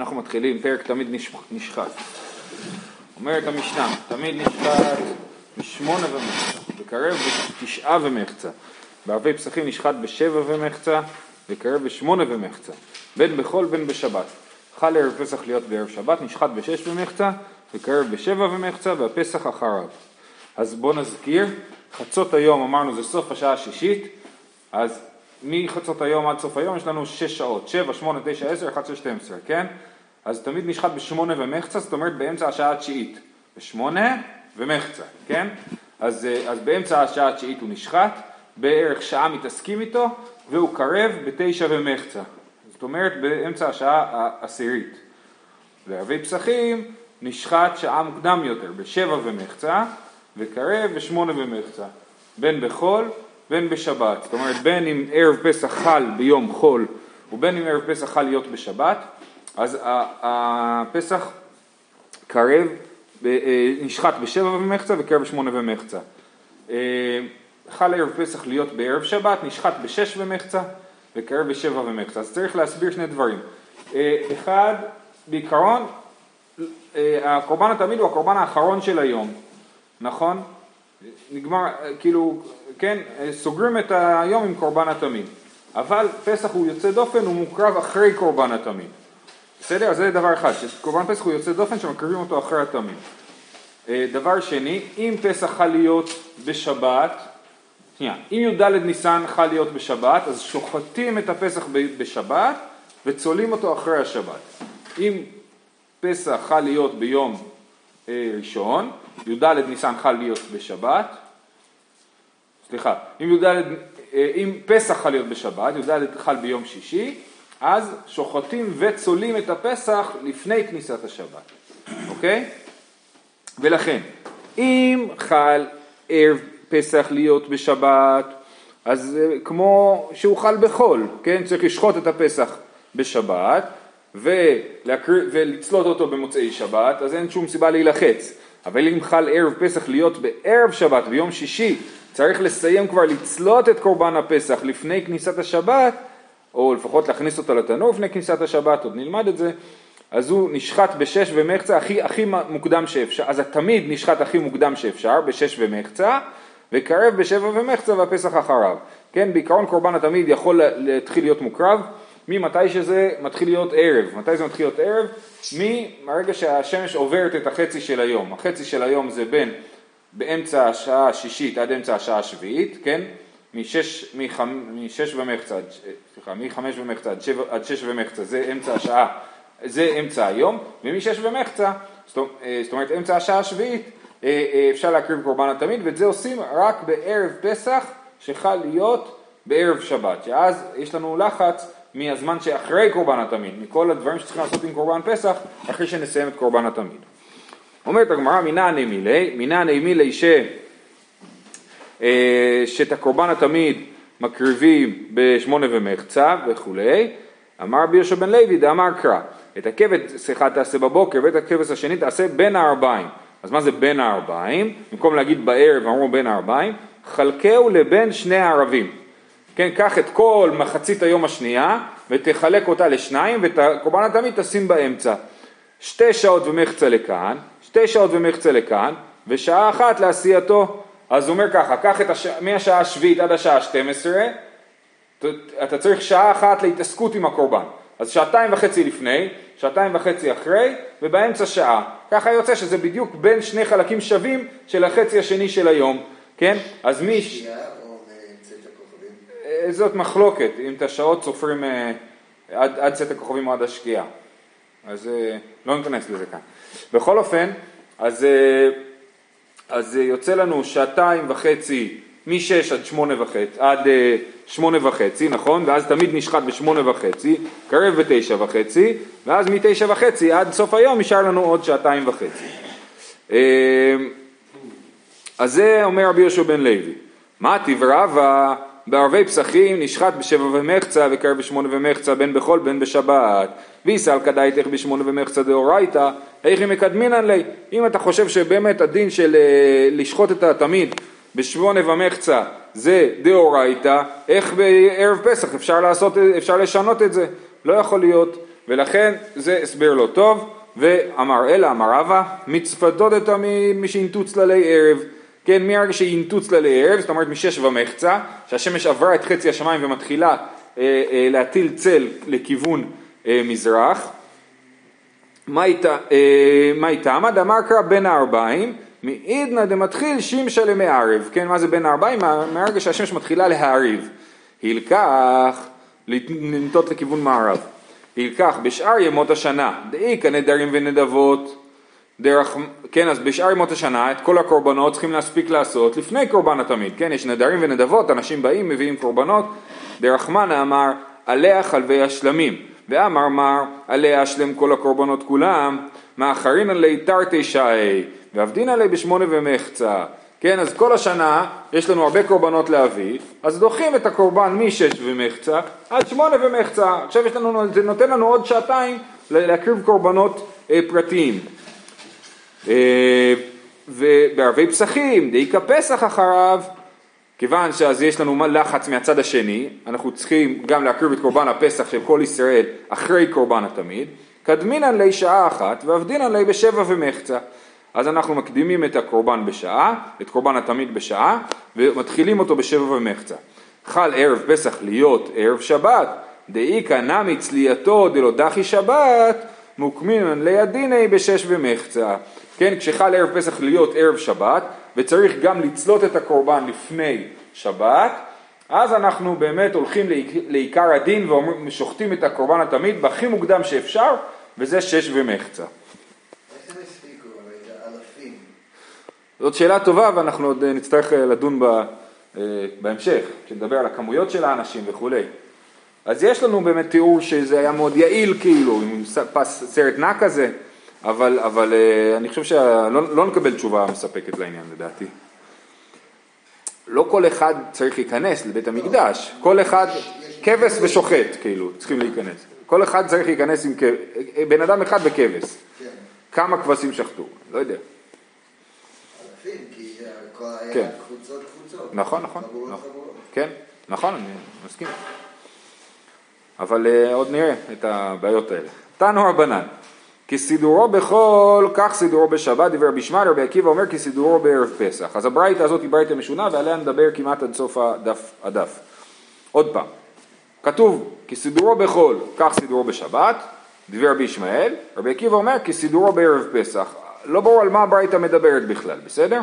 אנחנו מתחילים פרק תמיד נשחט. אומרת המשנה, תמיד נשחט בשמונה ומחצה, וקרב בתשעה ומחצה, בערבי פסחים נשחט בשבע ומחצה, וקרב בשמונה ומחצה, בין בחול בין בשבת. חל ערב פסח להיות בערב שבת, נשחט בשש ומחצה, וקרב בשבע ומחצה, והפסח אחריו. אז בואו נזכיר, חצות היום אמרנו זה סוף השעה השישית, אז מחצות היום עד סוף היום יש לנו שש שעות, שבע, שמונה, תשע, עשר, אחת, שש, שתים עשרה, כן? אז תמיד נשחט בשמונה ומחצה, זאת אומרת באמצע השעה התשיעית. בשמונה ומחצה, כן? אז, אה, אז באמצע השעה התשיעית הוא נשחט, בערך שעה מתעסקים איתו, והוא קרב בתשע ומחצה. זאת אומרת באמצע השעה העשירית. לערבי פסחים נשחט שעה מוקדם יותר, בשבע ומחצה, וקרב בשמונה ומחצה. בין בחול בין בשבת. זאת אומרת בין אם ערב פסח חל ביום חול ובין אם ערב פסח חל להיות בשבת, אז הפסח קרב, אה, נשחט בשבע ומחצה וקרב בשמונה ומחצה. אה, חל ערב פסח להיות בערב שבת, נשחט בשש ומחצה וקרב בשבע ומחצה. אז צריך להסביר שני דברים. אה, אחד, בעיקרון, הקורבן התמיד הוא הקורבן האחרון של היום, נכון? נגמר, כאילו, כן, סוגרים את היום עם קורבן התמיד. אבל פסח הוא יוצא דופן, הוא מוקרב אחרי קורבן התמיד. בסדר? אז זה דבר אחד, שקורבן פסח הוא יוצא דופן שמקריבים אותו אחרי התמיד. אה, דבר שני, אם פסח חל להיות בשבת, שנייה, אם י"ד ניסן חל להיות בשבת, אז שוחטים את הפסח בשבת וצולים אותו אחרי השבת. אם פסח חל להיות ביום אה, ראשון, י"ד ניסן חל להיות בשבת, סליחה, אם, י"ד, אה, אם פסח חל להיות בשבת, י"ד חל ביום שישי, אז שוחטים וצולים את הפסח לפני כניסת השבת, אוקיי? ולכן, אם חל ערב פסח להיות בשבת, אז אה, כמו שהוא חל בחול, כן? צריך לשחוט את הפסח בשבת ולהקר... ולצלות אותו במוצאי שבת, אז אין שום סיבה להילחץ. אבל אם חל ערב פסח להיות בערב שבת, ביום שישי, צריך לסיים כבר לצלות את קורבן הפסח לפני כניסת השבת, או לפחות להכניס אותו לתנור לפני כניסת השבת, עוד נלמד את זה, אז הוא נשחט בשש ומחצה הכי, הכי מוקדם שאפשר, אז התמיד נשחט הכי מוקדם שאפשר, בשש ומחצה, וקרב בשבע ומחצה והפסח אחריו. כן, בעיקרון קורבן התמיד יכול להתחיל להיות מוקרב ממתי שזה מתחיל להיות ערב. מתי זה מתחיל להיות ערב? מהרגע שהשמש עוברת את החצי של היום. החצי של היום זה בין באמצע השעה השישית עד אמצע השעה השביעית, כן? משש, מחמ, משש ומחצה, סליחה, מחמש ומחצה עד, שבע, עד שש ומחצה, זה אמצע השעה, זה אמצע היום, ומשש ומחצה, זאת אומרת אמצע השעה השביעית, אה, אה, אפשר להקריב קורבן התמיד, ואת זה עושים רק בערב פסח, שחל להיות בערב שבת, שאז יש לנו לחץ מהזמן שאחרי קורבן התמיד, מכל הדברים שצריכים לעשות עם קורבן פסח, אחרי שנסיים את קורבן התמיד. אומרת הגמרא, מינא מילי, מינא מילי ש... אה, שאת הקורבן התמיד מקריבים בשמונה ומחצה וכולי, אמר רבי יהושע בן לוי דאמר קרא, את הכבש, סליחה, תעשה בבוקר ואת הכבש השני תעשה בין הארבעים. אז מה זה בין הארבעים? במקום להגיד בערב אמרו בין הארבעים, חלקהו לבין שני הערבים. כן, קח את כל מחצית היום השנייה ותחלק אותה לשניים ואת הקורבן התמיד תשים באמצע. שתי שעות ומחצה לכאן, שתי שעות ומחצה לכאן, ושעה אחת לעשייתו. אז הוא אומר ככה, קח את הש... מהשעה השביעית עד השעה ה-12, אתה צריך שעה אחת להתעסקות עם הקורבן. אז שעתיים וחצי לפני, שעתיים וחצי אחרי, ובאמצע שעה. ככה יוצא שזה בדיוק בין שני חלקים שווים של החצי השני של היום, כן? אז מי... אה, זאת מחלוקת, אם את השעות סופרים אה, עד, עד צאת הכוכבים או עד השקיעה. אז אה, לא ניכנס לזה כאן. בכל אופן, אז, אז יוצא לנו שעתיים וחצי משש עד שמונה וחצי, עד שמונה וחצי, נכון? ואז תמיד נשחט בשמונה וחצי, קרב בתשע וחצי, ואז מתשע וחצי עד סוף היום נשאר לנו עוד שעתיים וחצי. אז זה אומר רבי יהושע בן לוי. מה טיב רבא בערבי פסחים נשחט בשבע ומחצה וקרב בשמונה ומחצה בין בחול בין בשבת. ויסל כדאיתך בשמונה ומחצה דאורייתא. איך היא מקדמינן לי אם אתה חושב שבאמת הדין של אה, לשחוט את התמיד בשמונה ומחצה זה דאורייתא איך בערב פסח אפשר לעשות אפשר לשנות את זה? לא יכול להיות. ולכן זה הסבר לא טוב, ואמר אלא אמר רבא, מצוותו דתמיד משינתו צללי ערב, כן, מהרגע שינתו צללי ערב, זאת אומרת משש ומחצה, שהשמש עברה את חצי השמיים ומתחילה אה, אה, להטיל צל לכיוון אה, מזרח, מה איתמה? דאמר קרא בין הארבעים, מעידנא דמתחיל שימשה למערב, כן, מה זה בין הארבעים? מהרגע שהשמש מתחילה להעריב. הילקח לנטות לכיוון מערב. הילקח בשאר ימות השנה, דאיכא נדרים ונדבות, דרך, כן, אז בשאר ימות השנה את כל הקורבנות צריכים להספיק לעשות לפני קורבן התמיד, כן, יש נדרים ונדבות, אנשים באים, מביאים קורבנות, דרחמנה אמר עליה חלבי השלמים, ואמר מר עליה אשלם כל הקורבנות כולם, מאחרין עלי תרתי שעי, ועבדין עלי בשמונה ומחצה, כן, אז כל השנה יש לנו הרבה קורבנות להביא, אז דוחים את הקורבן משש ומחצה עד שמונה ומחצה, עכשיו יש לנו, זה נותן לנו עוד שעתיים להקריב קורבנות אה, פרטיים. אה, ובערבי פסחים, דאיכא פסח אחריו, כיוון שאז יש לנו לחץ מהצד השני, אנחנו צריכים גם להקריב את קורבן הפסח של כל ישראל אחרי קורבן התמיד, קדמינן לי שעה אחת ועבדינן לי בשבע ומחצה. אז אנחנו מקדימים את הקורבן בשעה, את קורבן התמיד בשעה, ומתחילים אותו בשבע ומחצה. חל ערב פסח להיות ערב שבת, דאיכא נמי צלייתו דלא דחי שבת, מוקמינן לידיני בשש ומחצה. כן, כשחל ערב פסח להיות ערב שבת, וצריך גם לצלות את הקורבן לפני שבת, אז אנחנו באמת הולכים לעיקר הדין ושוחטים את הקורבן התמיד בהכי מוקדם שאפשר, וזה שש ומחצה. זאת שאלה טובה ואנחנו עוד אה, נצטרך אה, לדון בה אה, בהמשך, כשנדבר על הכמויות של האנשים וכולי. אז יש לנו באמת תיאור שזה היה מאוד יעיל כאילו, עם סרט נע כזה, אבל, אבל אני חושב שלא לא נקבל תשובה מספקת לעניין לדעתי. לא כל אחד צריך להיכנס לבית המקדש, כל אחד, כבש ושוחט כאילו, צריכים להיכנס. כל אחד צריך להיכנס עם כבש, בן אדם אחד בכבש. כן. כמה כבשים שחטו, לא יודע. אלפים, כי הכל היה כן. קבוצות קבוצות. נכון, נכון. נכון. כן, נכון, אני מסכים. אבל uh, עוד נראה את הבעיות האלה. תנו רבנן, כסידורו בחול, כך סידורו בשבת, דיבר בשמעאל, רבי עקיבא אומר כסידורו בערב פסח. אז הברייתא הזאת היא ברייתא משונה ועליה נדבר כמעט עד סוף הדף. הדף. עוד פעם, כתוב כסידורו בחול, כך סידורו בשבת, דיבר רבי ישמעאל, רבי עקיבא אומר כסידורו בערב פסח. לא ברור על מה הברייתא מדברת בכלל, בסדר?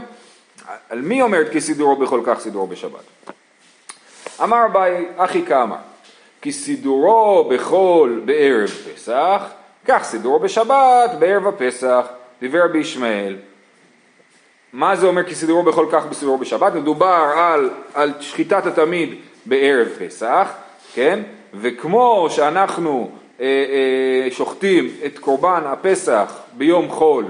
על מי אומרת כי סידורו בכל כך סידורו בשבת? אמר אביי, אחי כאמר, כי סידורו בכל בערב פסח, כך סידורו בשבת בערב הפסח, דיבר רבי ישמעאל. מה זה אומר כי סידורו בכל כך בסידורו בשבת? מדובר על, על שחיטת התמיד בערב פסח, כן? וכמו שאנחנו אה, אה, שוחטים את קורבן הפסח ביום חול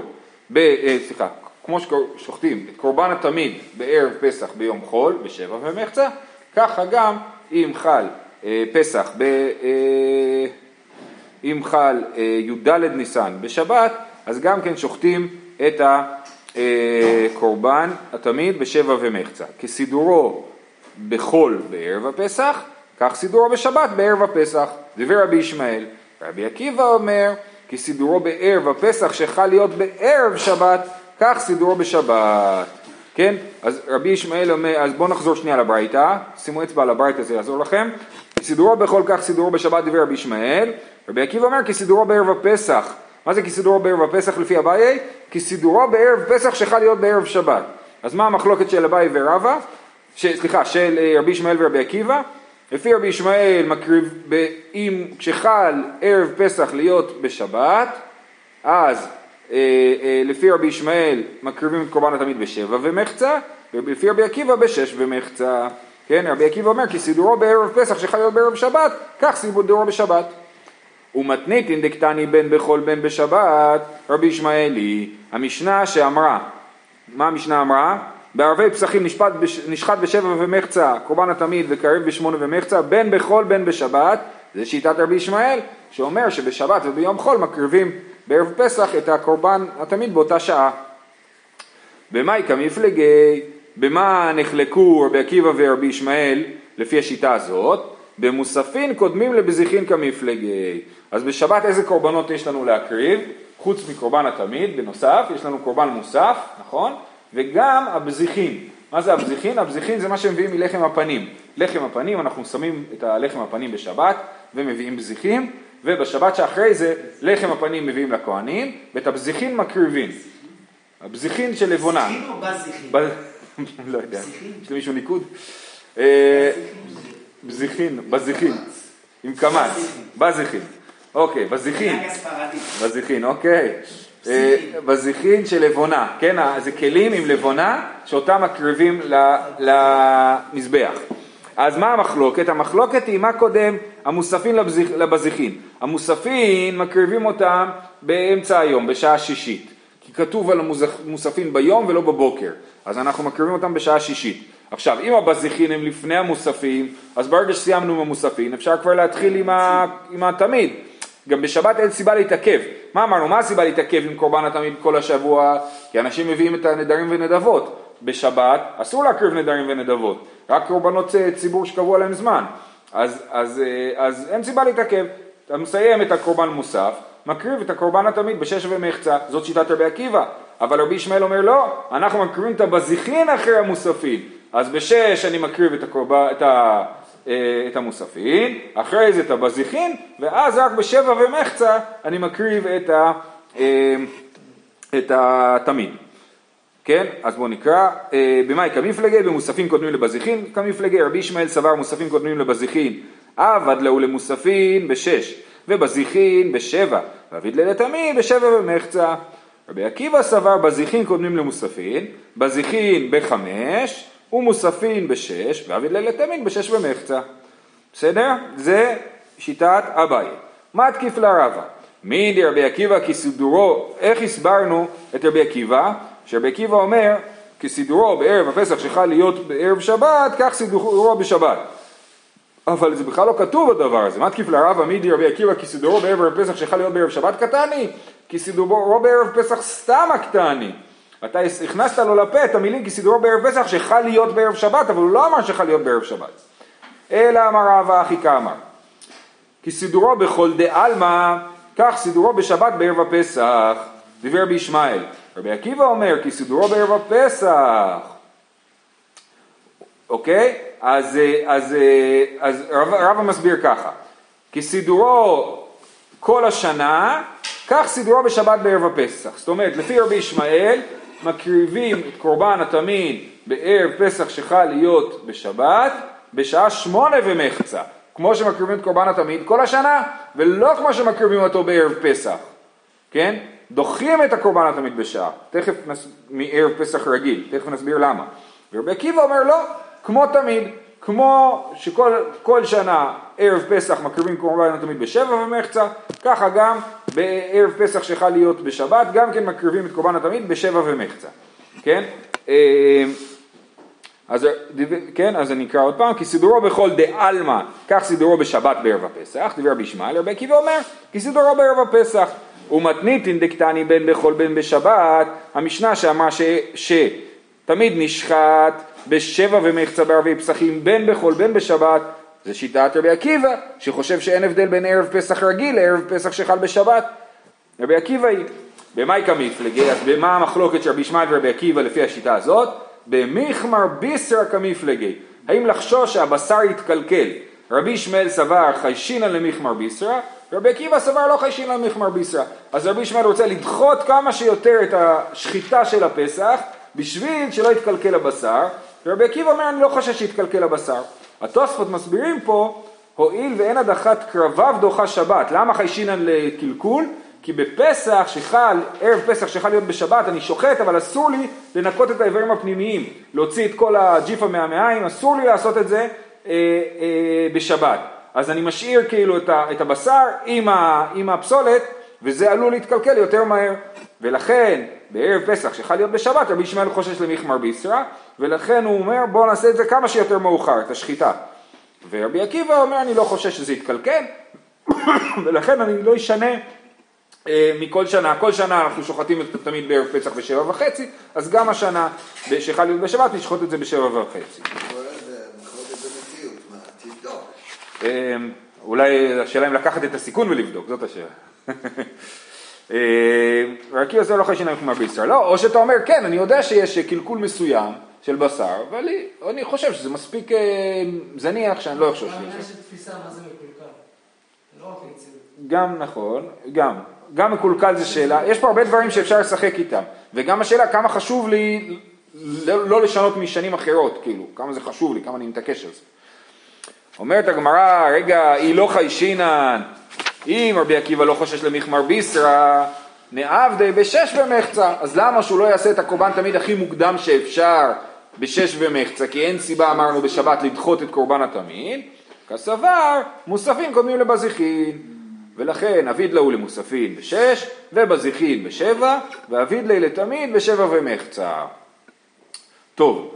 ב, אה, סליחה, כמו ששוחטים את קורבן התמיד בערב פסח ביום חול, בשבע ומחצה, ככה גם אם חל אה, פסח, ב, אה, אם חל אה, י"ד ניסן בשבת, אז גם כן שוחטים את הקורבן התמיד בשבע ומחצה. כסידורו בחול בערב הפסח, כך סידורו בשבת בערב הפסח. דבר רבי ישמעאל. רבי עקיבא אומר כי סידורו בערב הפסח שחל להיות בערב שבת, כך סידורו בשבת. כן? אז רבי ישמעאל אומר, אז בואו נחזור שנייה לברייתא, שימו אצבע על הברייתא זה יעזור לכם. סידורו בכל כך סידורו בשבת דבר רבי ישמעאל, רבי עקיבא אומר כי סידורו בערב הפסח. מה זה כי סידורו בערב הפסח לפי אביי? כי סידורו בערב פסח שחל להיות בערב שבת. אז מה המחלוקת של אביי ורבא? סליחה, של אה, רבי ישמעאל ורבי עקיבא? לפי רבי ישמעאל מקריב, אם כשחל ערב פסח להיות בשבת, אז אה, אה, לפי רבי ישמעאל מקריבים את קורבן התמיד בשבע ומחצה, ולפי רבי עקיבא בשש ומחצה. כן, רבי עקיבא אומר כי סידורו בערב פסח שחל להיות בערב שבת, כך סידורו בשבת. ומתניתין דקטני בין בחול בין בשבת, רבי ישמעאלי, המשנה שאמרה, מה המשנה אמרה? בערבי פסחים נשפט, נשחט בשבע ומחצה, קורבן התמיד וקרב בשמונה ומחצה, בין בחול בין בשבת, זה שיטת רבי ישמעאל, שאומר שבשבת וביום חול מקריבים בערב פסח את הקורבן התמיד באותה שעה. במאי כמפלגי, במה נחלקו רבי עקיבא ורבי ישמעאל לפי השיטה הזאת? במוספין קודמים לבזיחין כמפלגי. אז בשבת איזה קורבנות יש לנו להקריב? חוץ מקורבן התמיד, בנוסף, יש לנו קורבן מוסף, נכון? וגם הבזיחין. מה זה הבזיחין? הבזיחין זה מה שמביאים מלחם הפנים. לחם הפנים, אנחנו שמים את הלחם הפנים בשבת ומביאים בזיחים, ובשבת שאחרי זה לחם הפנים מביאים לכהנים, ואת הבזיחין מקריבים. הבזיחין של לבונה. בזיחין או בזיחין? לא יודע? יש למישהו ניקוד? אה, בזיחין, בזיחין, עם קמץ, בזיחין, אוקיי, בזיחין. בזיחין, אוקיי, אה, בזיחין של לבונה, כן, זה כלים עם לבונה שאותם מקריבים למזבח. אז מה המחלוקת? המחלוקת היא מה קודם המוספין לבזיח- לבזיחין. המוספין מקריבים אותם באמצע היום, בשעה שישית. כי כתוב על המוספין ביום ולא בבוקר, אז אנחנו מקריבים אותם בשעה שישית. עכשיו, אם הבזיחין הם לפני המוספין, אז ברגע שסיימנו עם המוספין, אפשר כבר להתחיל עם, ה... עם התמיד. גם בשבת אין סיבה להתעכב. מה אמרנו? מה הסיבה להתעכב עם קורבן התמיד כל השבוע? כי אנשים מביאים את הנדרים ונדבות. בשבת אסור להקריב נדרים ונדבות, רק קורבנות אה, ציבור שקבוע להם זמן. אז, אז, אה, אז אין סיבה להתעכב. אתה מסיים את הקורבן מוסף, מקריב את הקורבן התמיד בשש ומחצה, זאת שיטת רבי עקיבא. אבל רבי ישמעאל אומר לא, אנחנו מקריבים את הבזיחין אחרי המוספין. אז בשש אני מקריב את, הקורבן, את, ה, אה, את המוספין, אחרי זה את הבזיחין, ואז רק בשבע ומחצה אני מקריב את, ה, אה, את התמיד. כן? אז בואו נקרא, אה, במאי כמפלגי, במוספין קודמים לבזיחין כמפלגי, רבי ישמעאל סבר מוספין קודמים לבזיחין, עבד להו למוספין בשש, ובזיחין בשבע, ועביד לתמיד בשבע ומחצה. רבי עקיבא סבר בזיחין קודמים למוספין, בזיחין בחמש, ומוספין בשש, ועביד לתמיד בשש ומחצה. בסדר? זה שיטת אביי. מה תקיף לרבה? מי דרבי עקיבא כסידורו, איך הסברנו את רבי עקיבא? שרבי עקיבא אומר, כסידורו בערב הפסח שחל להיות בערב שבת, כך סידורו בשבת. אבל זה בכלל לא כתוב הדבר הזה. מה תקיף לרבה מי דרבי עקיבא כסידורו בערב הפסח שחל להיות בערב שבת קטני? כסידורו בערב פסח סתם הקטני. אתה הכנסת לו לפה את המילים כסידורו בערב פסח שחל להיות בערב שבת, אבל הוא לא אמר שחל להיות בערב שבת. אלא אמר רבא אחי כאמר. כי סידורו בכל דעלמא, כך סידורו בשבת בערב הפסח. דיבר בישמעאל. רבי עקיבא אומר כי סידורו בערב הפסח. אוקיי? אז, אז, אז רב, רבא מסביר ככה. כי סידורו כל השנה, כך סידורו בשבת בערב הפסח. זאת אומרת, לפי רבי ישמעאל, מקריבים את קורבן התמיד בערב פסח שחל להיות בשבת, בשעה שמונה ומחצה. כמו שמקריבים את קורבן התמיד כל השנה, ולא כמו שמקריבים אותו בערב פסח. כן? דוחים את הקורבן התמיד בשעה, תכף נס... מערב פסח רגיל, תכף נסביר למה. ורבי עקיבא אומר לא, כמו תמיד, כמו שכל כל שנה ערב פסח מקריבים קורבן התמיד בשבע ומחצה, ככה גם בערב פסח שחל להיות בשבת, גם כן מקריבים את קורבן התמיד בשבע ומחצה, כן? אה, אז, כן, אז אני אקרא עוד פעם, כי סידורו בכל דעלמא, כך סידורו בשבת בערב הפסח, דיבר בישמעאל, רבי עקיבא אומר, כי סידורו בערב הפסח. ומתניתין דקטני בין בכל בין בשבת, המשנה שאמרה ש, שתמיד נשחט בשבע ומחצה בערבי פסחים בין בכל בין בשבת, זה שיטת רבי עקיבא, שחושב שאין הבדל בין ערב פסח רגיל לערב פסח שחל בשבת. רבי עקיבא היא, במאי כמפלגי, אז במה המחלוקת של רבי ישמעאל ורבי עקיבא לפי השיטה הזאת? במיחמר ביסרא כמפלגי, האם לחשוש שהבשר יתקלקל? רבי ישמעאל סבר חיישינא למיחמר ביסרא, רבי עקיבא סבר לא חיישינא למיחמר ביסרא. אז רבי ישמעאל רוצה לדחות כמה שיותר את השחיטה של הפסח, בשביל שלא יתקלקל הבשר, ורבי עקיבא אומר אני לא חושש שיתקלקל הבשר. התוספות מסבירים פה, הואיל ואין הדחת קרביו דוחה שבת, למה חיישינן לקלקול? כי בפסח שחל, ערב פסח שחל להיות בשבת, אני שוחט, אבל אסור לי לנקות את האיברים הפנימיים, להוציא את כל הג'יפה מהמעיים, אסור לי לעשות את זה אה, אה, בשבת. אז אני משאיר כאילו את, ה, את הבשר עם, ה, עם הפסולת, וזה עלול להתקלקל יותר מהר. ולכן, בערב פסח שחל להיות בשבת, רבי ישמעאל חושש למיחמר ביסרא, ולכן הוא אומר בואו נעשה את זה כמה שיותר מאוחר, את השחיטה. ורבי עקיבא אומר אני לא חושש שזה יתקלקל, ולכן אני לא אשנה אה, מכל שנה, כל שנה אנחנו שוחטים את תמיד בערב פסח בשבע וחצי, אז גם השנה שחל להיות בשבת נשחוט את זה בשבע וחצי. זה. אה, אולי השאלה אם לקחת את הסיכון ולבדוק, זאת השאלה. אמ, רק עושה לא חיישיניים כמו בישראל. לא, או שאתה אומר, כן, אני יודע שיש קלקול מסוים של בשר, אבל אני חושב שזה מספיק אה, זניח שאני לא אחשוש גם יש תפיסה מה זה מקולקל. לא רק. גם נכון, גם. גם מקולקל זה שאלה, יש פה הרבה דברים שאפשר לשחק איתם, וגם השאלה כמה חשוב לי לא, לא לשנות משנים אחרות, כאילו, כמה זה חשוב לי, כמה אני מתעקש על זה. אומרת הגמרא, רגע, היא לא חיישינן, אם רבי עקיבא לא חושש למחמר ביסרא, נעבדי בשש ומחצה, אז למה שהוא לא יעשה את הקורבן תמיד הכי מוקדם שאפשר בשש ומחצה, כי אין סיבה אמרנו בשבת לדחות את קורבן התמיד, כסבר מוספים קודמים לבזיחין, ולכן אביד להו למוספין בשש, ובזיחין בשבע, ואביד לי לתמיד בשבע ומחצה. טוב,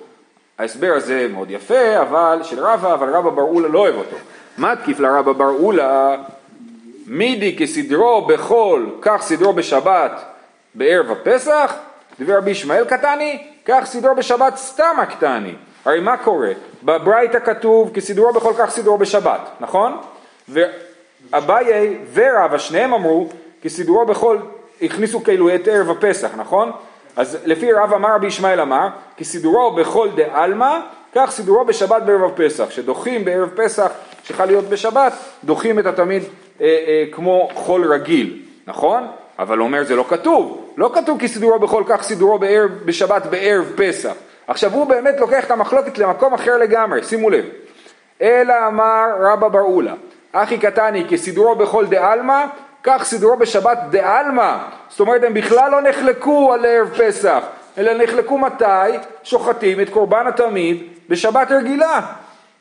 ההסבר הזה מאוד יפה, אבל של רבא, אבל רבא בר אולה לא אוהב אותו. מתקיף לרבא בר אולה, מידי כסדרו בחול, כך סדרו בשבת בערב הפסח, דבר רבי ישמעאל קטני, כך סדרו בשבת סתם הקטני. הרי מה קורה? בברייתא כתוב כסדרו בכל כך סדרו בשבת, נכון? ואביי ורבא שניהם אמרו כסדרו בכל, הכניסו כאילו את ערב הפסח, נכון? אז לפי רב אמר רבי ישמעאל אמר, כי סידורו בכל דעלמא, כך סידורו בשבת בערב פסח, שדוחים בערב פסח, שצריכה להיות בשבת, דוחים את התמיד אה, אה, כמו חול רגיל, נכון? אבל אומר זה לא כתוב, לא כתוב כי סידורו בכל כך סידורו בערב, בשבת בערב פסח. עכשיו הוא באמת לוקח את המחלוקת למקום אחר לגמרי, שימו לב. אלא אמר רבא בר אולה, אחי קטני כסידורו בכל דעלמא, כך סידורו בשבת דעלמא, זאת אומרת הם בכלל לא נחלקו על ערב פסח, אלא נחלקו מתי שוחטים את קורבן התמיד בשבת רגילה,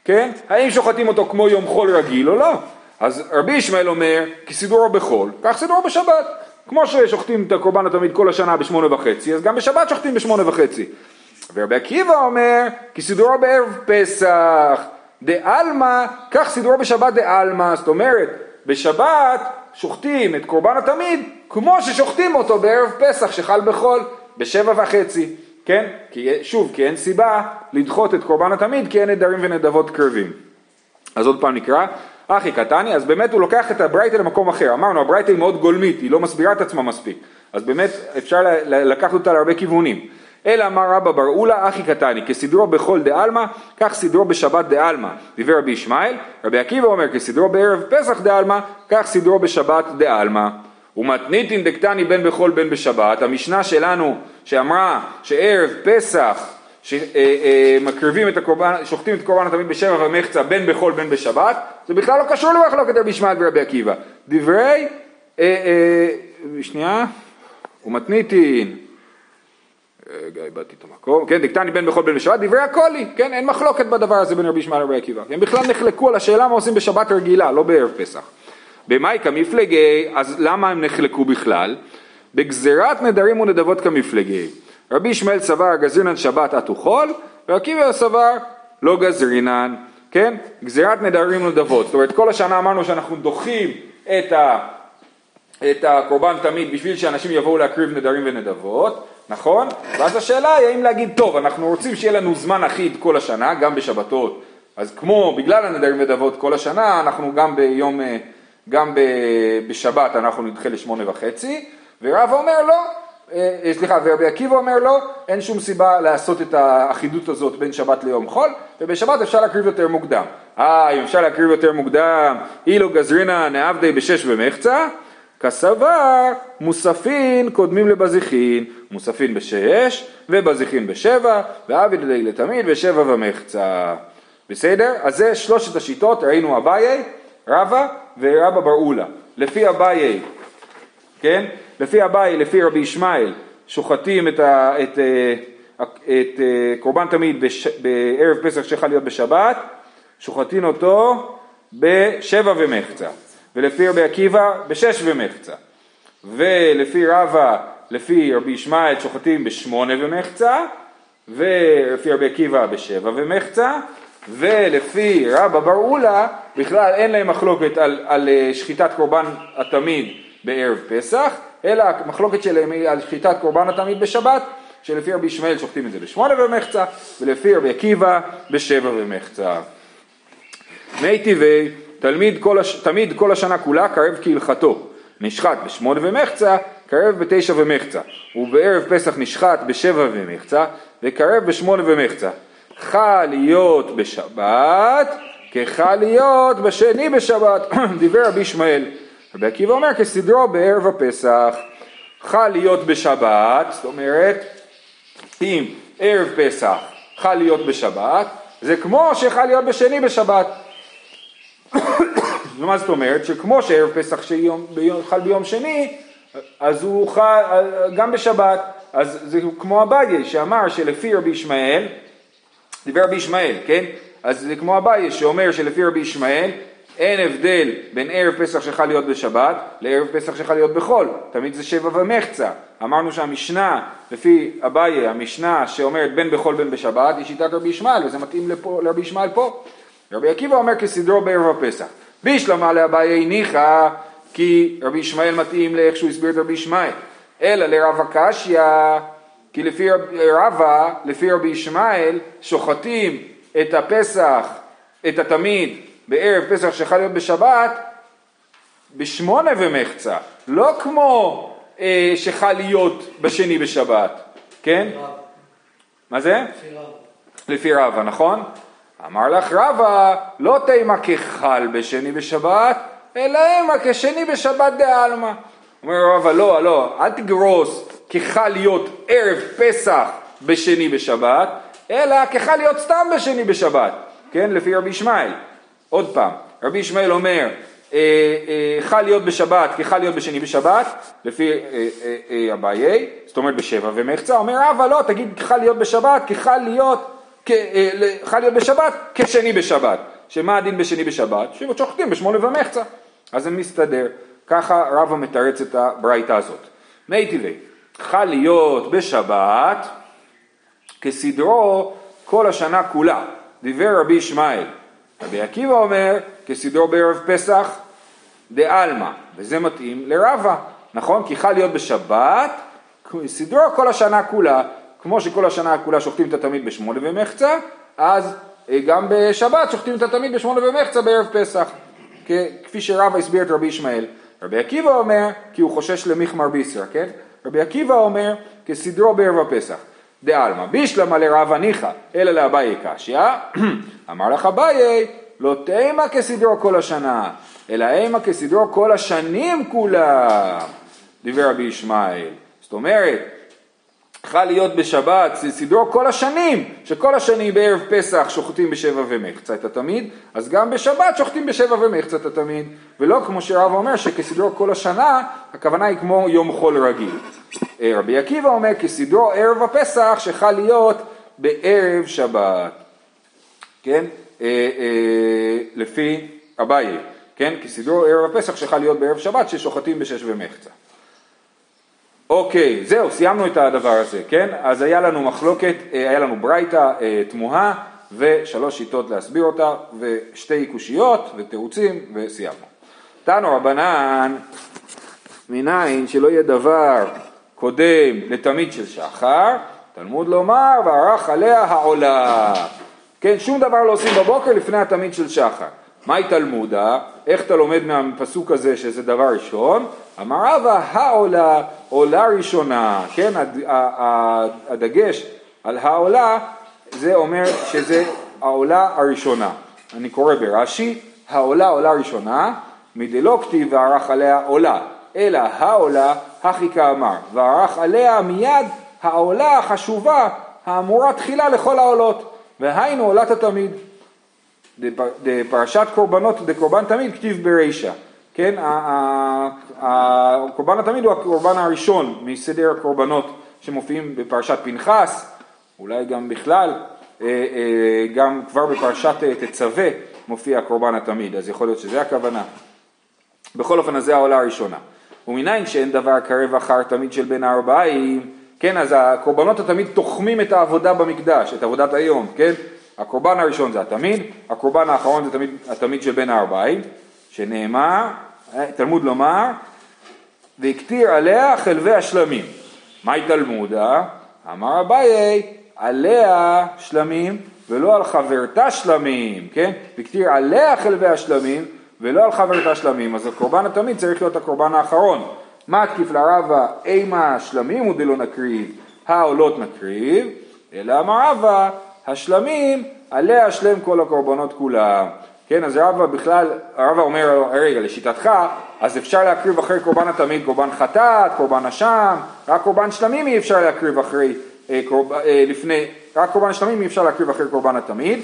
כן? האם שוחטים אותו כמו יום חול רגיל או לא? אז רבי ישמעאל אומר, כי סידורו בחול, כך סידורו בשבת. כמו ששוחטים את הקורבן התמיד כל השנה בשמונה וחצי, אז גם בשבת שוחטים בשמונה וחצי. ורבי עקיבא אומר, כי סידורו בערב פסח, דעלמא, כך סידורו בשבת דעלמא, זאת אומרת, בשבת שוחטים את קורבן התמיד כמו ששוחטים אותו בערב פסח שחל בחול בשבע וחצי, כן? כי שוב, כי אין סיבה לדחות את קורבן התמיד כי אין נדרים ונדבות קרבים. אז עוד פעם נקרא, אחי קטני, אז באמת הוא לוקח את הברייטה למקום אחר, אמרנו הברייטה היא מאוד גולמית, היא לא מסבירה את עצמה מספיק, אז באמת אפשר לקחת אותה להרבה כיוונים. אלא אמר רבא בר אולה אחי קטני, כסדרו בכל דעלמא, כך סדרו בשבת דעלמא. דיבר רבי ישמעאל, רבי עקיבא אומר כסדרו בערב פסח דעלמא, כך סדרו בשבת דעלמא. ומתניתין דקטני בין בחול בין בשבת, המשנה שלנו שאמרה שערב פסח שמקריבים את הקורבן, שוחטים את קורבן התמיד בשבע ומחצה בין בחול בין בשבת, זה בכלל לא קשור למחלוקת רבי ישמעאל ורבי עקיבא. דברי, אה, אה, שנייה, ומתניתין רגע, איבדתי את המקום, כן, דקטני בין בכל בין בשבת, דברי הקולי, כן, אין מחלוקת בדבר הזה בין רבי ישמעאל לרבי עקיבא, הם בכלל נחלקו על השאלה מה עושים בשבת רגילה, לא בערב פסח. במאי כמפלגי, אז למה הם נחלקו בכלל? בגזירת נדרים ונדבות כמפלגי. רבי ישמעאל סבר גזרינן שבת עטו חול, ועקיבא סבר לא גזרינן, כן? גזירת נדרים ונדבות. זאת אומרת, כל השנה אמרנו שאנחנו דוחים את, ה, את הקורבן תמיד בשביל שאנשים יבואו להקריב נדרים ונדבות, נכון? ואז השאלה היא האם להגיד, טוב, אנחנו רוצים שיהיה לנו זמן אחיד כל השנה, גם בשבתות, אז כמו, בגלל הנדרים ונדבות כל השנה, אנחנו גם ביום, אה, גם בשבת אנחנו נדחה לשמונה וחצי, ורב אומר לא, אה, אה, סליחה, ורבי עקיבא אומר לא, אין שום סיבה לעשות את האחידות הזאת בין שבת ליום חול, ובשבת אפשר להקריב יותר מוקדם. אה, אם אפשר להקריב יותר מוקדם, אילו גזרינה נעבדי בשש ומחצה, כסבר מוספין קודמים לבזיחין, מוספין בשש ובזיחין בשבע, ועביד לתמיד בשבע ומחצה. בסדר? אז זה שלושת השיטות, ראינו אביי, רבא ורבא בר אולה. לפי אביי, כן? לפי אביי, לפי רבי ישמעאל, שוחטים את, ה, את, אה, את, את אה, קורבן תמיד בש, בערב פסח שיכול להיות בשבת, שוחטים אותו בשבע ומחצה. ולפי רבי עקיבא בשש ומחצה. ולפי רבא, לפי רבי ישמעאל שוחטים בשמונה ומחצה, ולפי רבי עקיבא בשבע ומחצה, ולפי רבא בר אולה בכלל אין להם מחלוקת על, על אה, שחיטת קורבן התמיד בערב פסח, אלא המחלוקת שלהם היא על שחיטת קורבן התמיד בשבת, שלפי רבי ישמעאל שוחטים את זה בשמונה ומחצה, ולפי רבי עקיבא בשבע ומחצה. מי טבעי תלמיד כל הש... תמיד כל השנה כולה קרב כהלכתו, נשחט בשמונה ומחצה, קרב בתשע ומחצה, ובערב פסח נשחט בשבע ומחצה, וקרב בשמונה ומחצה. חל להיות בשבת, כחל להיות בשני בשבת, דיבר רבי ישמעאל. רבי עקיבא אומר כסדרו בערב הפסח, חל להיות בשבת, זאת אומרת, אם ערב פסח חל להיות בשבת, זה כמו שחל להיות בשני בשבת. מה זאת אומרת? שכמו שערב פסח שיום, ביום, חל ביום שני, אז הוא חל גם בשבת. אז זה כמו אביי שאמר שלפי רבי ישמעאל, דיבר רבי ישמעאל, כן? אז זה כמו אביי שאומר שלפי רבי ישמעאל אין הבדל בין ערב פסח שחל להיות בשבת לערב פסח שחל להיות בחול, תמיד זה שבע ומחצה. אמרנו שהמשנה, לפי אביי, המשנה שאומרת בין בחול בין בשבת, היא שיטת רבי ישמעאל, וזה מתאים לפה, לרבי ישמעאל פה. רבי עקיבא אומר כסדרו בערב הפסח. בישלמה לאביי ניחא, כי רבי ישמעאל מתאים לאיך שהוא הסביר את רבי ישמעאל. אלא לרב הקשיא, כי לפי רבא, לפי רבי ישמעאל, שוחטים את הפסח, את התמיד, בערב פסח שחל להיות בשבת, בשמונה ומחצה, לא כמו אה, שחל להיות בשני בשבת, כן? רב, מה זה? לפי רבא, נכון? אמר לך רבא, לא תימא כחל בשני בשבת, אלא אימא כשני בשבת דעלמא. אומר רבא, לא, לא, אל תגרוס כחל להיות ערב פסח בשני בשבת, אלא כחל להיות סתם בשני בשבת, כן? לפי רבי ישמעאל. עוד פעם, רבי ישמעאל אומר, אה, אה, חל להיות בשבת כחל להיות בשני בשבת, לפי אה, אה, אה, אביי, זאת אומרת בשבע ומחצה, אומר רבא לא, תגיד חל להיות בשבת כחל להיות, כ, אה, חל להיות בשבת כשני בשבת, שמה הדין בשני בשבת? ששוחטים בשמונה ומחצה, אז זה מסתדר, ככה רבא מתרץ את הברייתא הזאת. מי טבעי, חל להיות בשבת כסדרו כל השנה כולה, דיבר רבי ישמעאל. רבי עקיבא אומר, כסדרו בערב פסח דעלמא, וזה מתאים לרבה, נכון? כי חל להיות בשבת, סדרו כל השנה כולה, כמו שכל השנה כולה שוחטים את התמיד בשמונה ומחצה, אז אה, גם בשבת שוחטים את התמיד בשמונה ומחצה בערב פסח, כפי שרבה הסביר את רבי ישמעאל. רבי עקיבא אומר, כי הוא חושש למיחמר ביסרא, כן? רבי עקיבא אומר, כסדרו בערב הפסח. דעלמא בישלמה לרבה ניחא, אלא לאביי קשיא, אמר לך אביי, לא תימא כסדרו כל השנה, אלא אימא כסדרו כל השנים כולם, דיבר רבי ישמעאל. זאת אומרת, חל להיות בשבת, סדרו כל השנים, שכל השנים בערב פסח שוחטים בשבע ומחצה את התמיד, אז גם בשבת שוחטים בשבע ומחצה את התמיד, ולא כמו שרב אומר שכסדרו כל השנה, הכוונה היא כמו יום חול רגיל. אה, רבי עקיבא אומר כסדרו ערב הפסח שחל להיות בערב שבת, כן? אה, אה, לפי אביי, כן? כסדרו ערב הפסח שחל להיות בערב שבת ששוחטים בשש ומחצה. אוקיי, זהו, סיימנו את הדבר הזה, כן? אז היה לנו מחלוקת, אה, היה לנו ברייתא אה, תמוהה ושלוש שיטות להסביר אותה ושתי קושיות ותירוצים וסיימנו. תנו רבנן, מניין שלא יהיה דבר קודם לתמיד של שחר, תלמוד לומר וערך עליה העולה. כן, שום דבר לא עושים בבוקר לפני התמיד של שחר. מהי תלמודה? איך אתה לומד מהפסוק הזה שזה דבר ראשון? אמר רבא, העולה, עולה ראשונה, כן, הדגש על העולה זה אומר שזה העולה הראשונה. אני קורא ברש"י, העולה עולה ראשונה, מדלא כתיב וערך עליה עולה, אלא העולה הכי כאמר, וערך עליה מיד העולה החשובה האמורה תחילה לכל העולות, והיינו עולת התמיד. דפ- דפרשת קורבנות דקורבן תמיד כתיב ברישא, כן, הקורבן התמיד הוא הקורבן הראשון מסדר הקורבנות שמופיעים בפרשת פנחס, אולי גם בכלל, אה, אה, גם כבר בפרשת אה, תצווה מופיע הקורבן התמיד, אז יכול להיות שזה הכוונה. בכל אופן, אז זה העולה הראשונה. ומניין שאין דבר קרב אחר תמיד של בין הארבעים, כן, אז הקורבנות התמיד תוחמים את העבודה במקדש, את עבודת היום, כן? הקורבן הראשון זה התמיד, הקורבן האחרון זה תמיד, התמיד של בין הארבעים, שנאמר, אה, תלמוד לומר, והקטיר עליה חלבי השלמים. מהי תלמודה? אמר אביי, עליה שלמים ולא על חברתה שלמים, כן? והקטיר עליה חלבי השלמים ולא על חברת השלמים, אז הקורבן התמיד צריך להיות הקורבן האחרון. מתקיף לרבה אימה השלמים הוא דלא נקריב, העולות נקריב, אלא אמר רבה, השלמים עליה השלם כל הקורבנות כולם. כן, אז רבא בכלל, רבא אומר רגע, לשיטתך, אז אפשר להקריב אחרי קורבן התמיד קורבן חטאת, קורבן אשם, רק קורבן שלמים אי אפשר להקריב אחרי, אה, קורב, אה, לפני, רק קורבן שלמים אי אפשר להקריב אחרי קורבן התמיד,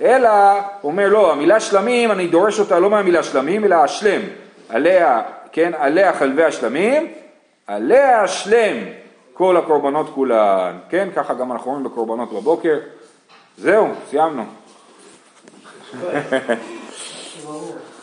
אלא, הוא אומר לא, המילה שלמים, אני דורש אותה לא מהמילה שלמים, אלא השלם, עליה, כן, עליה חלבי השלמים, עליה השלם כל הקורבנות כולן, כן, ככה גם אנחנו רואים בקורבנות בבוקר, זהו, סיימנו.